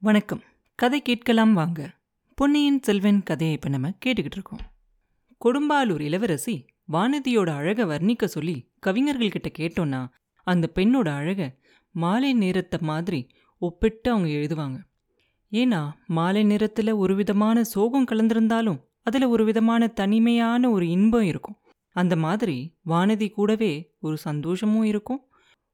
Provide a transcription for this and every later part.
வணக்கம். கதை கேட்கலாம் வாங்க. பொன்னியின் செல்வன் கதையை இப்போ நம்ம கேட்டுக்கிட்டு இருக்கோம். கொடும்பாலூர் இளவரசி வானதியோட அழகை வர்ணிக்க சொல்லி கவிஞர்கள்கிட்ட கேட்டோன்னா அந்த பெண்ணோட அழகை மாலை நேரத்தை மாதிரி ஒப்பிட்டு அவங்க எழுதுவாங்க. ஏன்னா மாலை நேரத்தில் ஒரு விதமான சோகம் கலந்திருந்தாலும் அதில் ஒரு விதமான தனிமையான ஒரு இன்பம் இருக்கும். அந்த மாதிரி வானதி கூடவே ஒரு சந்தோஷமும் இருக்கும்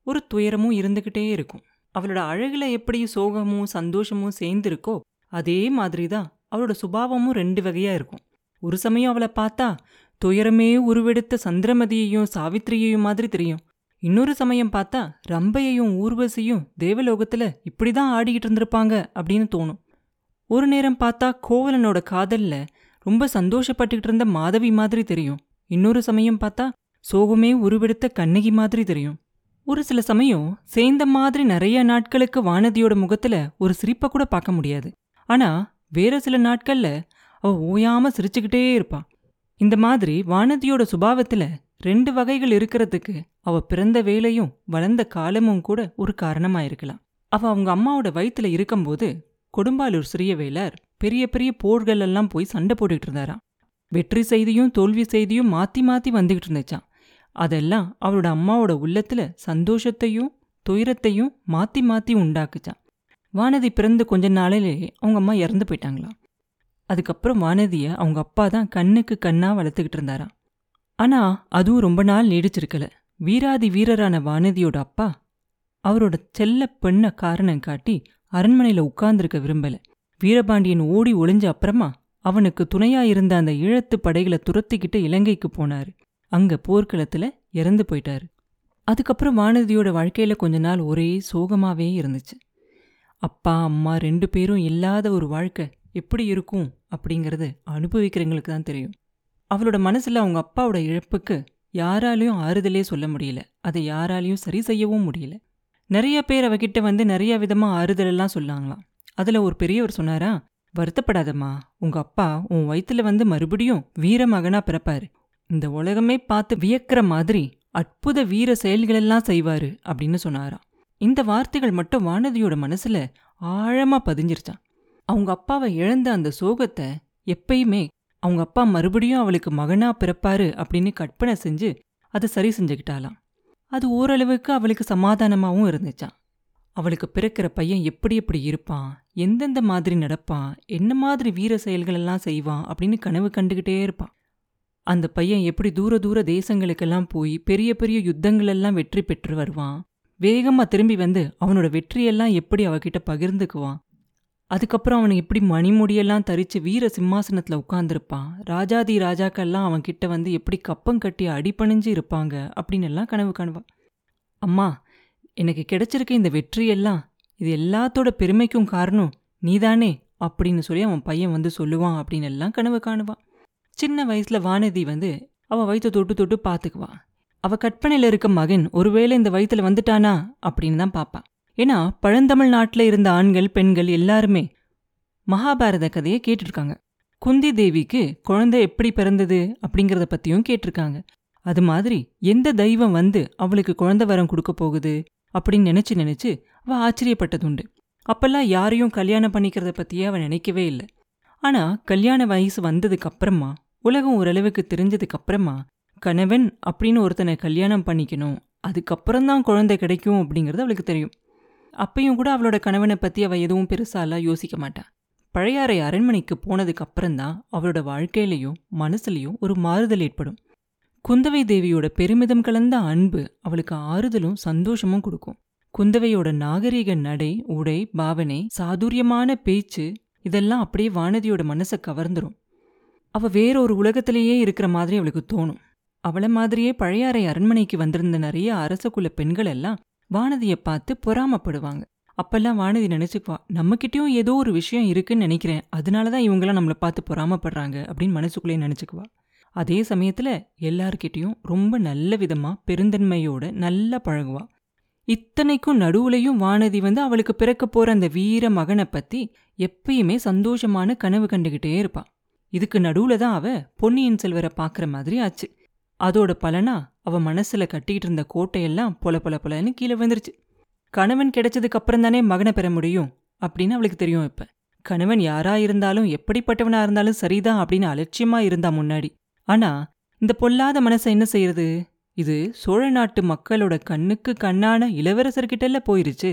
ஒரு துயரமும் இருந்துக்கிட்டே இருக்கும். அவளோட அழகுல எப்படி சோகமும் சந்தோஷமும் சேர்ந்துருக்கோ அதே மாதிரி தான் அவளோட சுபாவமும் ரெண்டு வகையா இருக்கும். ஒரு சமயம் அவளை பார்த்தா துயரமே உருவெடுத்த சந்திரமதியையும் சாவித்திரியையும் மாதிரி தெரியும். இன்னொரு சமயம் பார்த்தா ரம்பையையும் ஊர்வசியும் தேவலோகத்துல இப்படிதான் ஆடிக்கிட்டு இருந்திருப்பாங்க அப்படின்னு தோணும். ஒரு நேரம் பார்த்தா கோவலனோட காதல்ல ரொம்ப சந்தோஷப்பட்டுக்கிட்டு இருந்த மாதவி மாதிரி தெரியும். இன்னொரு சமயம் பார்த்தா சோகமே உருவெடுத்த கண்ணகி மாதிரி தெரியும். ஒரு சில சமயம் சேர்ந்த மாதிரி நிறைய நாட்களுக்கு வானதியோட முகத்துல ஒரு சிரிப்பை கூட பார்க்க முடியாது. ஆனா வேற சில நாட்கள்ல அவ ஓயாம சிரிச்சுக்கிட்டே இருப்பா. இந்த மாதிரி வானதியோட சுபாவத்துல ரெண்டு வகைகள் இருக்கிறதுக்கு அவ பிறந்த வேலையும் வளர்ந்த காலமும் கூட ஒரு காரணமா இருக்கலாம் அவ அவங்க அம்மாவோட வயித்துல இருக்கும்போது கொடும்பாலூர் சிறிய வேளார் பெரிய பெரிய போர்கள் எல்லாம் போய் சண்டை போட்டுக்கிட்டு இருந்தாராம். வெற்றி செய்தியும் தோல்வி செய்தியும் மாத்தி மாத்தி வந்துகிட்டு இருந்துச்சான் அதெல்லாம் அவளோட அம்மாவோட உள்ளத்துல சந்தோஷத்தையும் துயரத்தையும் மாத்தி மாத்தி உண்டாக்குச்சான் வானதி பிறந்து கொஞ்ச நாளிலேயே அவங்க அம்மா இறந்து போயிட்டாங்களாம் அதுக்கப்புறம் வானதிய அவங்க அப்பா தான் கண்ணுக்கு கண்ணா வளர்த்துக்கிட்டு இருந்தாராம். ஆனா அதுவும் ரொம்ப நாள் நீடிச்சிருக்கல. வீராதி வீரரான வானதியோட அப்பா அவரோட செல்ல பெண்ண காரணம் காட்டி அரண்மனையில உட்கார்ந்திருக்க விரும்பல. வீரபாண்டியன் ஓடி ஒளிஞ்ச அப்புறமா அவனுக்கு துணையா இருந்த அந்த ஈழத்து படைகளை துரத்திக்கிட்டு இலங்கைக்கு போனாரு. அங்க போர்க்களத்துல இறந்து போயிட்டாரு. அதுக்கப்புறம் வானதியோட வாழ்க்கையில கொஞ்ச நாள் ஒரே சோகமாவே இருந்துச்சு. அப்பா அம்மா ரெண்டு பேரும் இல்லாத ஒரு வாழ்க்கை எப்படி இருக்கும் அப்படிங்கறது அனுபவிக்கிறவங்களுக்கு தான் தெரியும். அவளோட மனசுல அவங்க அப்பாவோட இழப்புக்கு யாராலையும் ஆறுதலே சொல்ல முடியல. அதை யாராலையும் சரி செய்யவும் முடியல. நிறைய பேர் அவகிட்ட வந்து நிறைய விதமா ஆறுதலெல்லாம் சொன்னாங்களாம். அதுல ஒரு பெரியவர் சொன்னாரா வருத்தப்படாதம்மா. உங்க அப்பா உன் வயித்துல வந்து மறுபடியும் வீர மகனாக பிறப்பாரு. இந்த உலகமே பார்த்து வியக்கிற மாதிரி அற்புத வீர செயல்களெல்லாம் செய்வாரு அப்படின்னு சொன்னாராம். இந்த வார்த்தைகள் மட்டும் வானதியோட மனசுல ஆழமா பதிஞ்சிருச்சான் அவங்க அப்பாவை இழந்த அந்த சோகத்தை எப்பயுமே அவங்க அப்பா மறுபடியும் அவளுக்கு மகனா பிறப்பாரு அப்படின்னு கற்பனை செஞ்சு அதை சரி செஞ்சுக்கிட்டாலாம் அது ஓரளவுக்கு அவளுக்கு சமாதானமாவும் இருந்துச்சான் அவளுக்கு பிறக்கிற பையன் எப்படி எப்படி இருப்பான் எந்தெந்த மாதிரி நடப்பான் என்ன மாதிரி வீர செயல்கள் எல்லாம் செய்வான் அப்படின்னு கனவு கண்டுகிட்டே இருப்பான். அந்த பையன் எப்படி தூர தூர தேசங்களுக்கெல்லாம் போய் பெரிய பெரிய யுத்தங்களெல்லாம் வெற்றி பெற்று வருவான்? வேகமாக திரும்பி வந்து அவனோட வெற்றியெல்லாம் எப்படி அவகிட்ட பகிர்ந்துக்குவான்? அதுக்கப்புறம் அவனை எப்படி மணிமுடியெல்லாம் தரித்து வீர சிம்மாசனத்தில் உட்காந்துருப்பான் ராஜாதி ராஜாக்கள்லாம் அவன் கிட்ட வந்து எப்படி கப்பம் கட்டி அடிபணிஞ்சு இருப்பாங்க அப்படின்னு எல்லாம் கனவு காணுவான். அம்மா எனக்கு கிடைச்சிருக்க இந்த வெற்றியெல்லாம் இது எல்லாத்தோட பெருமைக்கும் காரணம் நீதானே அப்படின்னு சொல்லி அவன் பையன் வந்து சொல்லுவான் அப்படின்னு எல்லாம் கனவு காணுவான். சின்ன வயசுல வானதி வந்து அவ வயிற்ற தொட்டு தொட்டு பாத்துக்குவா. அவ கற்பனையில இருக்க மகன் ஒருவேளை இந்த வயித்துல வந்துட்டானா அப்படின்னு தான் பாப்பான் ஏன்னா பழந்தமிழ் நாட்டுல இருந்த ஆண்கள் பெண்கள் எல்லாருமே மகாபாரத கதையை கேட்டிருக்காங்க. குந்தி தேவிக்கு குழந்தை எப்படி பிறந்தது அப்படிங்கிறத பத்தியும் கேட்டிருக்காங்க. அது மாதிரி எந்த தெய்வம் வந்து அவளுக்கு குழந்தை வரம் கொடுக்க போகுது அப்படின்னு நினைச்சு நினைச்சு அவ ஆச்சரியப்பட்டதுண்டு. அப்பெல்லாம் யாரையும் கல்யாணம் பண்ணிக்கிறத பத்தியே அவ நினைக்கவே இல்லை. ஆனா கல்யாண வயசு வந்ததுக்கு அப்புறமா உலகம் ஓரளவுக்கு தெரிஞ்சதுக்கு அப்புறமா கணவன் அப்படின்னு ஒருத்தனை கல்யாணம் பண்ணிக்கணும் அதுக்கப்புறம்தான் குழந்தை கிடைக்கும் அப்படிங்கிறது அவளுக்கு தெரியும். அப்பையும் கூட அவளோட கணவனை பற்றி அவள் எதுவும் பெருசாலாம் யோசிக்க மாட்டான் பழையாறை அரண்மனைக்கு போனதுக்கு அப்புறம்தான் அவளோட வாழ்க்கையிலையும் மனசுலையும் ஒரு மாறுதல் ஏற்படும். குந்தவை தேவியோட பெருமிதம் கலந்த அன்பு அவளுக்கு ஆறுதலும் சந்தோஷமும் கொடுக்கும். குந்தவையோட நாகரீக நடை உடை பாவனை சாதுரியமான பேச்சு இதெல்லாம் அப்படியே வானதியோட மனசை கவர்ந்துரும். அவ வேறொரு உலகத்திலேயே இருக்கிற மாதிரி அவளுக்கு தோணும். அவளை மாதிரியே பழையாறை அரண்மனைக்கு வந்திருந்த நிறைய அரசகுல பெண்கள் எல்லாம் வானதியை பார்த்து பொறாமப்படுவாங்க. அப்பெல்லாம் வானதி நினைச்சுக்குவா நம்மக்கிட்டயும் ஏதோ ஒரு விஷயம் இருக்குன்னு நினைக்கிறேன். அதனாலதான் இவங்கெல்லாம் நம்மளை பார்த்து பொறாமப்படுறாங்க அப்படின்னு மனசுக்குள்ளே நினைச்சுக்குவா. அதே சமயத்துல எல்லார்கிட்டயும் ரொம்ப நல்ல விதமா பெருந்தன்மையோட நல்லா பழகுவா. இத்தனைக்கும் நடுவுலையும் வானதி வந்து அவளுக்கு பிறக்க போற அந்த வீர மகனை பத்தி எப்பயுமே சந்தோஷமான கனவு கண்டுகிட்டே இருப்பா. இதுக்கு நடுவுல தான் அவ பொன்னியின் செல்வரை பாக்குற மாதிரி ஆச்சு. அதோட பலனா அவ மனசுல கட்டிக்கிட்டு இருந்த கோட்டையெல்லாம் பொல பொல பொலன்னு கீழே வந்துருச்சு கணவன் கிடைச்சதுக்கு அப்புறம் தானே மகனை பெற முடியும் அப்படின்னு அவளுக்கு தெரியும் இப்ப. கணவன் யாரா இருந்தாலும் எப்படிப்பட்டவனா இருந்தாலும் சரிதான் அப்படின்னு அலட்சியமா இருந்தா முன்னாடி. ஆனா இந்த பொல்லாத மனசை என்ன செய்யறது? இது சோழ நாட்டு மக்களோட கண்ணுக்கு கண்ணான இளவரசர்கிட்டல போயிருச்சு.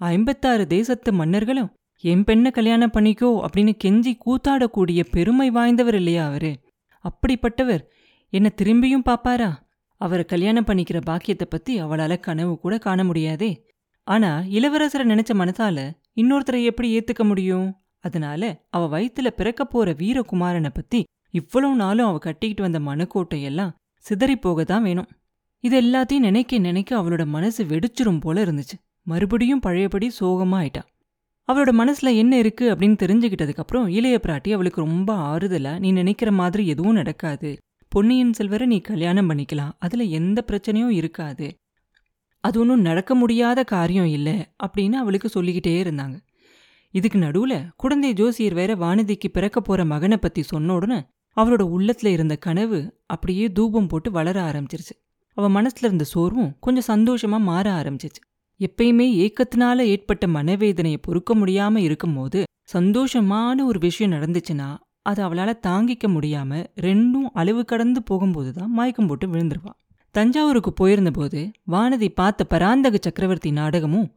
ஐம்பத்தாறு தேசத்து மன்னர்களும் என் பெண்ணை கல்யாணம் பண்ணிக்கோ அப்படின்னு கெஞ்சி கூத்தாடக்கூடிய பெருமை வாய்ந்தவர் இல்லையா அவரு? அப்படிப்பட்டவர். என்னை திரும்பியும் பாப்பாரா? அவரை கல்யாணம் பண்ணிக்கிற பாக்கியத்தை பத்தி அவளால கனவு கூட காண முடியாதே. ஆனா இளவரசரை நினைச்ச மனசால இன்னொருத்தரை எப்படி ஏத்துக்க முடியும்? அதனால அவ வயித்துல பிறக்க போற வீரகுமாரனை பத்தி இவ்வளவு நாளும் அவ கட்டிக்கிட்டு வந்த மனக்கோட்டையெல்லாம் சிதறி போக தான் வேணும். இது எல்லாத்தையும் நினைக்க நினைக்க அவளோட மனசு வெடிச்சிரும் போல இருந்துச்சு. மறுபடியும் பழையபடி சோகமா ஆயிட்டா அவளோட மனசில் என்ன இருக்குது அப்படின்னு தெரிஞ்சுக்கிட்டதுக்கப்புறம் இளைய பிராட்டி அவளுக்கு ரொம்ப ஆறுதலாக நீ நினைக்கிற மாதிரி எதுவும் நடக்காது. பொன்னியின் செல்வரை நீ கல்யாணம் பண்ணிக்கலாம். அதில் எந்த பிரச்சனையும் இருக்காது. அது ஒன்றும் நடக்க முடியாத காரியம் இல்லை அப்படின்னு அவளுக்கு சொல்லிக்கிட்டே இருந்தாங்க. இதுக்கு நடுவில் குழந்தை ஜோசியர் வேற வானதிக்கு பிறக்க போகிற மகனை பற்றி சொன்ன உடனே அவளோட உள்ளத்தில் இருந்த கனவு அப்படியே தூபம் போட்டு வளர ஆரம்பிச்சிருச்சு. அவள் மனசில் இருந்த சோர்வும் கொஞ்சம் சந்தோஷமாக மாற ஆரம்பிச்சிச்சு. எப்பயுமே ஏக்கத்தினால ஏற்பட்ட மனவேதனையை பொறுக்க முடியாம இருக்கும்போது சந்தோஷமான ஒரு விஷயம் நடந்துச்சுன்னா அது அவளால தாங்கிக்க முடியாம ரெண்டும் அளவு கடந்து போகும்போது தான் மயக்கம் போட்டு விழுந்துருவா. தஞ்சாவூருக்கு போயிருந்தபோது வானதி பார்த்த பராந்தக சக்கரவர்த்தி நாடகமும்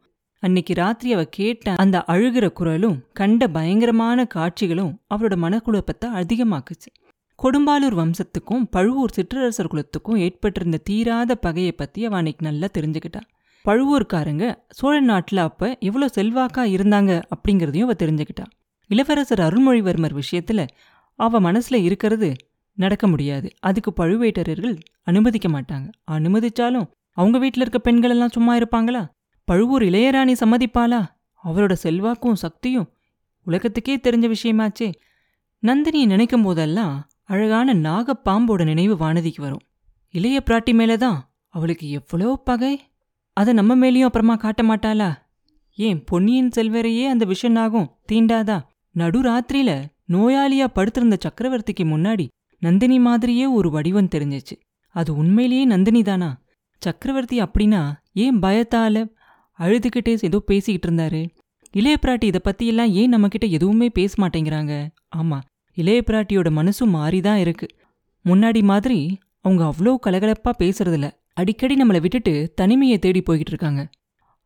அன்னைக்கு ராத்திரி அவ கேட்ட அந்த அழுகிற குரலும் கண்ட பயங்கரமான காட்சிகளும் அவளோட மனக்குழப்பத்தை அதிகமாக்குச்சு. கொடும்பாலூர் வம்சத்துக்கும் பழுவூர் சிற்றரசர் குலத்துக்கும் ஏற்பட்டிருந்த தீராத பகையை பத்தி அவ அன்னைக்கு நல்லா தெரிஞ்சுக்கிட்டா. பழுவூர்காரங்க சோழ நாட்டில் அப்ப எவ்வளோ செல்வாக்கா இருந்தாங்க அப்படிங்கிறதையும் அவ தெரிஞ்சுக்கிட்டா. இளவரசர் அருள்மொழிவர்மர் விஷயத்துல அவ மனசுல இருக்கிறது நடக்க முடியாது. அதுக்கு பழுவேட்டரர்கள் அனுமதிக்க மாட்டாங்க. அனுமதிச்சாலும் அவங்க வீட்டில் இருக்க பெண்கள் எல்லாம் சும்மா இருப்பாங்களா? பழுவூர் இளையராணி சம்மதிப்பாளா? அவரோட செல்வாக்கும் சக்தியும் உலகத்துக்கே தெரிஞ்ச விஷயமாச்சே. நந்தினியை நினைக்கும் போதெல்லாம் அழகான நாகப்பாம்போட நினைவு வானதிக்கு வரும். இளைய பிராட்டி மேலதான் அவளுக்கு எவ்வளோ பகை? அதை நம்ம மேலேயும் அப்புறமா காட்ட மாட்டாளா? ஏன் பொன்னியின் செல்வரையே அந்த விஷநாகம் தீண்டாதா? நடுராத்திரியில நோயாளியா படுத்திருந்த சக்கரவர்த்திக்கு முன்னாடி நந்தினி மாதிரியே ஒரு வடிவம் தெரிஞ்சிச்சு. அது உண்மையிலேயே நந்தினி தானா? சக்கரவர்த்தி அப்படின்னா ஏன் பயத்தால அழுதுகிட்டே ஏதோ பேசிக்கிட்டு இருந்தாரு? இளைய பிராட்டி இதை பத்தியெல்லாம் ஏன் நம்மக்கிட்ட எதுவுமே பேச மாட்டேங்கிறாங்க? ஆமா இளைய பிராட்டியோட மனசும் மாறிதான் இருக்கு. முன்னாடி மாதிரி அவங்க அவ்வளோ கலகலப்பா பேசுறதில்ல. அடிக்கடி நம்மளை விட்டுட்டு தனிமையை தேடி போய்கிட்டு இருக்காங்க.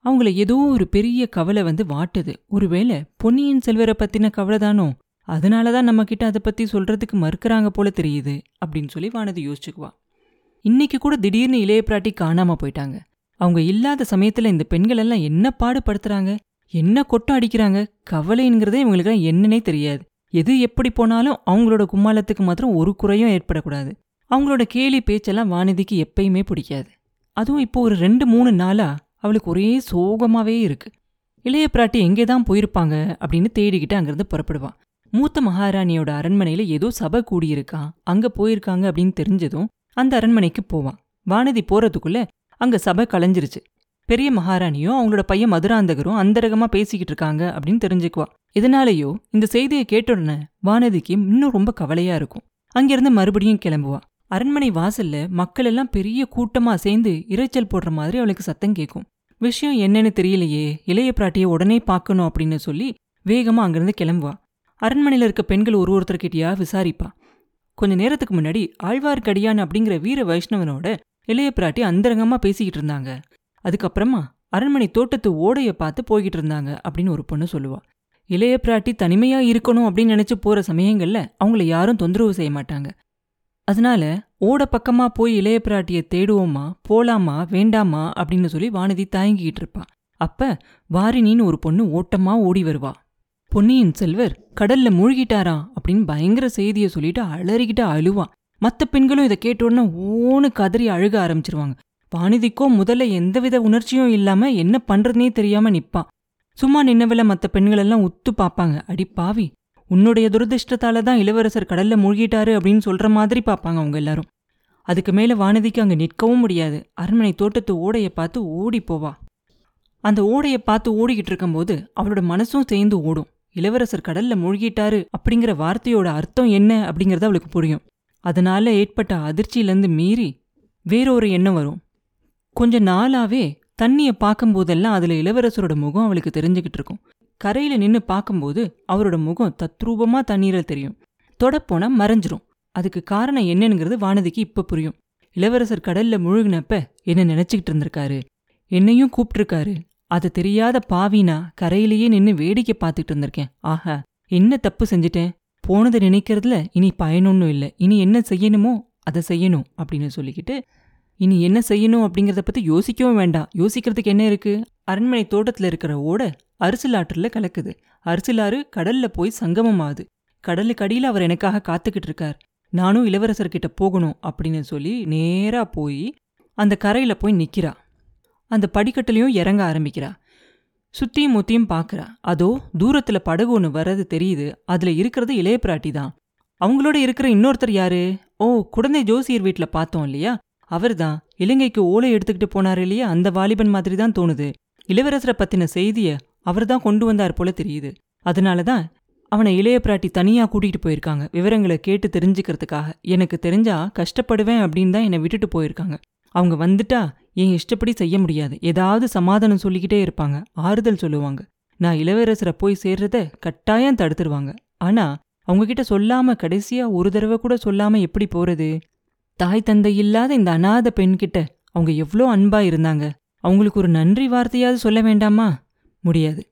அவங்கள ஏதோ ஒரு பெரிய கவலை வந்து வாட்டுது. ஒருவேளை பொன்னியின் செல்வரை பத்தின கவலை தானோ? அதனாலதான் நம்ம கிட்ட அதை பத்தி சொல்றதுக்கு மறுக்கறாங்க போல தெரியுது அப்படின்னு சொல்லி வானதி யோசிச்சுக்குவா. இன்னைக்கு கூட திடீர்னு இளைய பிராட்டி காணாம போயிட்டாங்க. அவங்க இல்லாத சமயத்துல இந்த பெண்கள் எல்லாம் என்ன பாடுபடுத்துறாங்க? என்ன கொட்டம் அடிக்கிறாங்க? கவலைங்கிறதே இவங்களுக்கு என்னன்னே தெரியாது. எது எப்படி போனாலும் அவங்களோட கும்மாலத்துக்கு மாத்திரம் ஒரு குறையும் ஏற்படக்கூடாது. அவங்களோட கேலி பேச்செல்லாம் வானதிக்கு எப்பயுமே பிடிக்காது. அதுவும் இப்போ ஒரு ரெண்டு மூணு நாளா அவளுக்கு ஒரே சோகமாவே இருக்கு. இளைய பிராட்டி எங்கே தான் போயிருப்பாங்க? அப்படின்னு தேடிக்கிட்டு அங்கிருந்து புறப்படுவான் மூத்த மகாராணியோட அரண்மனையில ஏதோ சபை கூடியிருக்கா. அங்க போயிருக்காங்க அப்படின்னு தெரிஞ்சதும் அந்த அரண்மனைக்கு போவான் வானதி போறதுக்குள்ள அங்க சபை கலைஞ்சிருச்சு. பெரிய மகாராணியும் அவங்களோட பையன் மதுராந்தகரும் அந்தரகமா பேசிக்கிட்டு இருக்காங்க அப்படின்னு தெரிஞ்சுக்குவா. இதனாலேயோ இந்த செய்தியை கேட்ட உடனே வானதிக்கு இன்னும் ரொம்ப கவலையா இருக்கும். அங்கிருந்து மறுபடியும் கிளம்புவா. அரண்மனை வாசல்ல மக்கள் எல்லாம் பெரிய கூட்டமா சேர்ந்து இரைச்சல் போடுற மாதிரி அவளுக்கு சத்தம் கேட்கும் விஷயம் என்னன்னு தெரியலையே இளைய பிராட்டியை உடனே பார்க்கணும் அப்படின்னு சொல்லி வேகமா அங்கிருந்து கிளம்புவா. அரண்மனையில இருக்க பெண்கள் ஒரு ஒருத்தர்கிட்டயா விசாரிப்பா. கொஞ்ச நேரத்துக்கு முன்னாடி ஆழ்வார்க்கடியான் அப்படிங்கிற வீர வைஷ்ணவனோட இளைய பிராட்டி அந்தரங்கமா பேசிக்கிட்டு இருந்தாங்க. அதுக்கப்புறமா அரண்மனை தோட்டத்து ஓடைய பார்த்து போய்கிட்டு இருந்தாங்க அப்படின்னு ஒரு பொண்ணு சொல்லுவா. இளைய பிராட்டி தனிமையா இருக்கணும் அப்படின்னு நினைச்சு போற சமயங்கள்ல அவங்கள யாரும் தொந்தரவு செய்ய மாட்டாங்க. அதனால ஓட பக்கமா போய் இளைய பிராட்டியை தேடுவோமா போலாமா வேண்டாமா அப்படின்னு சொல்லி வானதி தயங்கிக்கிட்டு இருப்பா. அப்ப வாரினின்னு ஒரு பொண்ணு ஓட்டமா ஓடி வருவா. பொன்னியின் செல்வர் கடல்ல மூழ்கிட்டாரா? அப்படின்னு பயங்கர செய்தியை சொல்லிட்டு அலறிக்கிட்டு அழுவா. மத்த பெண்களும் இதை கேட்ட உடனே ஓன்னு கதறி அழுக ஆரம்பிச்சிருவாங்க. வானதிக்கோ முதல்ல எந்தவித உணர்ச்சியும் இல்லாம என்ன பண்றதுனே தெரியாம நிப்பா. சும்மா நின்னவில மத்த பெண்களெல்லாம் உத்து பார்ப்பாங்க. அடி பாவி உன்னுடைய துரதிர்ஷ்டத்தால தான் இளவரசர் கடல்ல மூழ்கிட்டாரு அப்படின்னு சொல்ற மாதிரி பார்ப்பாங்க அவங்க எல்லாரும். அதுக்கு மேல வானதிக்கு அங்க நிற்கவும் முடியாது. அரண்மனை தோட்டத்து ஓடையை பார்த்து ஓடி போவா. அந்த ஓடையை பார்த்து ஓடிக்கிட்டு இருக்கும்போது அவளோட மனசும் சேர்ந்து ஓடும். இளவரசர் கடல்ல மூழ்கிட்டாரு அப்படிங்கிற வார்த்தையோட அர்த்தம் என்ன அப்படிங்கிறது அவளுக்கு புரியும். அதனால ஏற்பட்ட அதிர்ச்சியிலேருந்து மீறி வேறொரு எண்ணம் வரும். கொஞ்ச நாளாவே தண்ணியை பார்க்கும்போதெல்லாம் அதில் இளவரசரோட முகம் அவளுக்கு தெரிஞ்சுக்கிட்டு இருக்கும். கரையில நின்னு பார்க்கும்போது அவரோட முகம் தத்ரூபமா தண்ணீரில் தெரியும். தொடப்போனா மறைஞ்சிரும். அதுக்கு காரணம் என்னங்கிறது வானதிக்கு இப்ப புரியும். இளவரசர் கடல்ல முழுகினப்ப என்ன நினைச்சுக்கிட்டு இருந்திருக்காரு? என்னையும் கூப்பிட்டுருக்காரு. அது தெரியாத பாவினா கரையிலேயே நின்னு வேடிக்கை பார்த்துட்டு இருந்திருக்கேன். ஆஹா என்ன தப்பு செஞ்சுட்டேன்? போனதை நினைக்கிறதுல இனி பயனொன்னும் இல்லை. இனி என்ன செய்யணுமோ அதை செய்யணும் அப்படின்னு சொல்லிக்கிட்டு இனி என்ன செய்யணும் அப்படிங்கிறத பத்தி யோசிக்கவும் வேண்டாம். யோசிக்கிறதுக்கு என்ன இருக்கு? அரண்மனை தோட்டத்துல இருக்கிற ஓட அரிசிலாற்றில் கலக்குது. அரிசிலாறு கடல்ல போய் சங்கமமாகுது. கடலுக்கு அடியில் அவர் எனக்காக காத்துக்கிட்டு இருக்கார். நானும் இளவரசர்கிட்ட போகணும் அப்படின்னு சொல்லி நேரா போய் அந்த கரையில போய் நிற்கிறா அந்த படிக்கட்டுலயும் இறங்க ஆரம்பிக்கிறா. சுத்தியும் முத்தியும் பார்க்குறா அதோ தூரத்தில் படகு ஒன்று வர்றது தெரியுது. அதில் இருக்கிறது இளைய பிராட்டி தான். அவங்களோட இருக்கிற இன்னொருத்தர் யாரு? ஓ குழந்தை ஜோசியர் வீட்டில் பார்த்தோம் இல்லையா? அவர்தான். இலங்கைக்கு ஓலை எடுத்துக்கிட்டு போனார் இல்லையா? அந்த வாலிபன் மாதிரி தான் தோணுது. இளவரசரை பத்தின செய்திய அவர்தான் கொண்டு வந்தார் போல தெரியுது. அதனால தான் அவனை இளைய பிராட்டி தனியா கூட்டிகிட்டு போயிருக்காங்க. விவரங்களை கேட்டு தெரிஞ்சுக்கிறதுக்காக. எனக்கு தெரிஞ்சா கஷ்டப்படுவேன் அப்படின்னு தான் என்னை விட்டுட்டு போயிருக்காங்க. அவங்க வந்துட்டா என் இஷ்டப்படி செய்ய முடியாது. ஏதாவது சமாதானம் சொல்லிக்கிட்டே இருப்பாங்க. ஆறுதல் சொல்லுவாங்க. நான் இளவரசரை போய் சேர்றத கட்டாயம் தடுத்துருவாங்க. ஆனா அவங்க கிட்ட சொல்லாம கடைசியா ஒரு தடவை கூட சொல்லாம எப்படி போறது? தாய் தந்தை இல்லாத இந்த அனாத பெண்கிட்ட அவங்க எவ்வளோ அன்பா இருந்தாங்க. அவங்களுக்கு ஒரு நன்றி வார்த்தையாவது சொல்ல வேண்டாமா? முடியாது.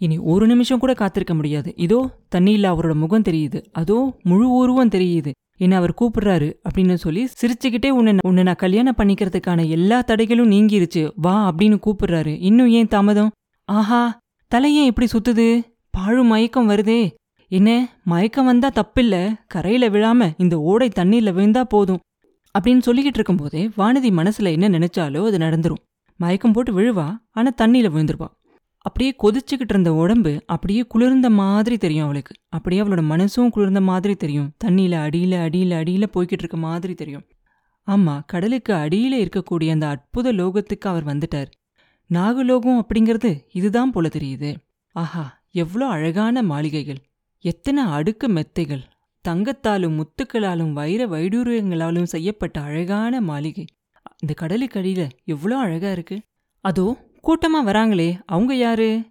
இனி ஒரு நிமிஷம் கூட காத்திருக்க முடியாது. இதோ தண்ணியில் அவரோட முகம் தெரியுது. அதோ முழு உருவம் தெரியுது. என்ன அவர் கூப்பிடுறாரு அப்படின்னு சொல்லி சிரிச்சுக்கிட்டே உன்னை உன்னை நான் கல்யாணம் பண்ணிக்கிறதுக்கான எல்லா தடைகளும் நீங்கிருச்சு. வா அப்படின்னு கூப்பிடுறாரு. இன்னும் ஏன் தாமதம்? ஆஹா தலையேன் இப்படி சுத்துது? பாழு மயக்கம் வருதே. என்ன மயக்கம் வந்தா தப்பில்ல? கரையில விழாம இந்த ஓடை தண்ணீர்ல விழுந்தா போதும். அப்படின்னு சொல்லிக்கிட்டு இருக்கும்போதே வானதி மனசுல என்ன நினைச்சாலோ அது நடந்துரும். மயக்கம் போட்டு விழுவா ஆனா தண்ணியில விழுந்துருவா. அப்படியே கொதிச்சுக்கிட்டு இருந்த உடம்பு அப்படியே குளிர்ந்த மாதிரி தெரியும் அவளுக்கு. அப்படியே அவளோட மனசும் குளிர்ந்த மாதிரி தெரியும். தண்ணியில அடியில அடியில அடியில போய்கிட்டு இருக்க மாதிரி தெரியும். ஆமா கடலுக்கு அடியில இருக்கக்கூடிய அந்த அற்புத லோகத்துக்கு அவர் வந்துட்டார். நாகலோகம் அப்படிங்கிறது இதுதான் போல தெரியுது. ஆஹா எவ்வளோ அழகான மாளிகைகள். எத்தனை அடுக்கு மெத்தைகள். தங்கத்தாலும் முத்துக்களாலும் வைர வைடூரியங்களாலும் செய்யப்பட்ட அழகான மாளிகை. இந்த கடலுக்கடியில் எவ்வளோ அழகா இருக்கு. அதோ கூட்டமா வராங்களே அவங்க யாரு?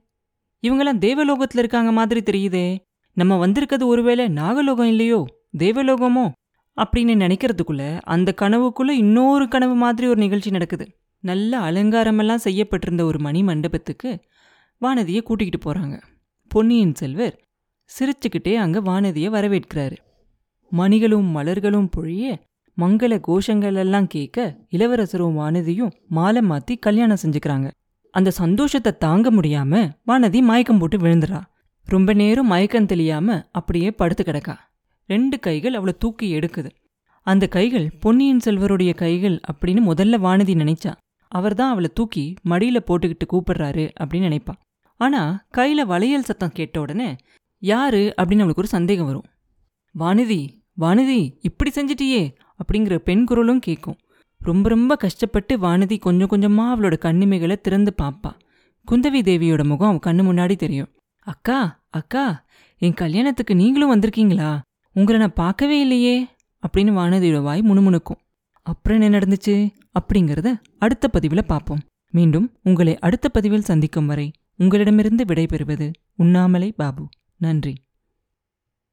இவங்கெல்லாம் தேவலோகத்துல இருக்காங்க மாதிரி தெரியுதே. நம்ம வந்திருக்கிறது ஒருவேளை நாகலோகம் இல்லையோ? தேவலோகமோ? அப்படின்னு நினைக்கிறதுக்குள்ள அந்த கனவுக்குள்ள இன்னொரு கனவு மாதிரி ஒரு நிகழ்ச்சி நடக்குது. நல்ல அலங்காரமெல்லாம் செய்யப்பட்டிருந்த ஒரு மணி மண்டபத்துக்கு வானதியை கூட்டிக்கிட்டு போறாங்க. பொன்னியின் செல்வர் சிரிச்சுக்கிட்டே அங்க வானதியை வரவேற்கிறாரு. மணிகளும் மலர்களும் பொழிய மங்கள கோஷங்கள் எல்லாம் கேட்க இளவரசரும் வானதியும் மாலை மாத்தி கல்யாணம் செஞ்சுக்கிறாங்க. அந்த சந்தோஷத்தை தாங்க முடியாம வானதி மயக்கம் போட்டு விழுந்துறா. ரொம்ப நேரம் மயக்கம் தெளியாம அப்படியே படுத்து கிடக்கா. ரெண்டு கைகள் அவளை தூக்கி எடுக்குது. அந்த கைகள் பொன்னியின் செல்வருடைய கைகள் அப்படின்னு முதல்ல வானதி நினைச்சா. அவர்தான் அவளை தூக்கி மடியில போட்டுக்கிட்டு கூப்பிடுறாரு அப்படின்னு நினைப்பா. ஆனா கையில வளையல் சத்தம் கேட்ட உடனே யாரு அப்படின்னு அவளுக்கு ஒரு சந்தேகம் வரும். வானதி வானதி இப்படி செஞ்சிட்டியே அப்படிங்கிற பெண் குரலும் கேட்கும் ரொம்ப ரொம்ப கஷ்டப்பட்டு வானதி கொஞ்சம் கொஞ்சமா அவளோட கண்ணிமைகளை திறந்து பாப்பா. குந்தவி தேவியோட முகம் அவன் கண்ணு முன்னாடி தெரியும். அக்கா அக்கா என் கல்யாணத்துக்கு நீங்களும் வந்திருக்கீங்களா? உங்களை நான் பார்க்கவே இல்லையே அப்படின்னு வானதியோட வாய் முணுமுணுக்கும். அப்புறம் என்ன நடந்துச்சு? அப்படிங்கிறத அடுத்த பதிவில் பார்ப்போம் மீண்டும் உங்களை அடுத்த பதிவில் சந்திக்கும் வரை உங்களிடமிருந்து விடைபெறுவது உண்ணாமலை பாபு. நன்றி.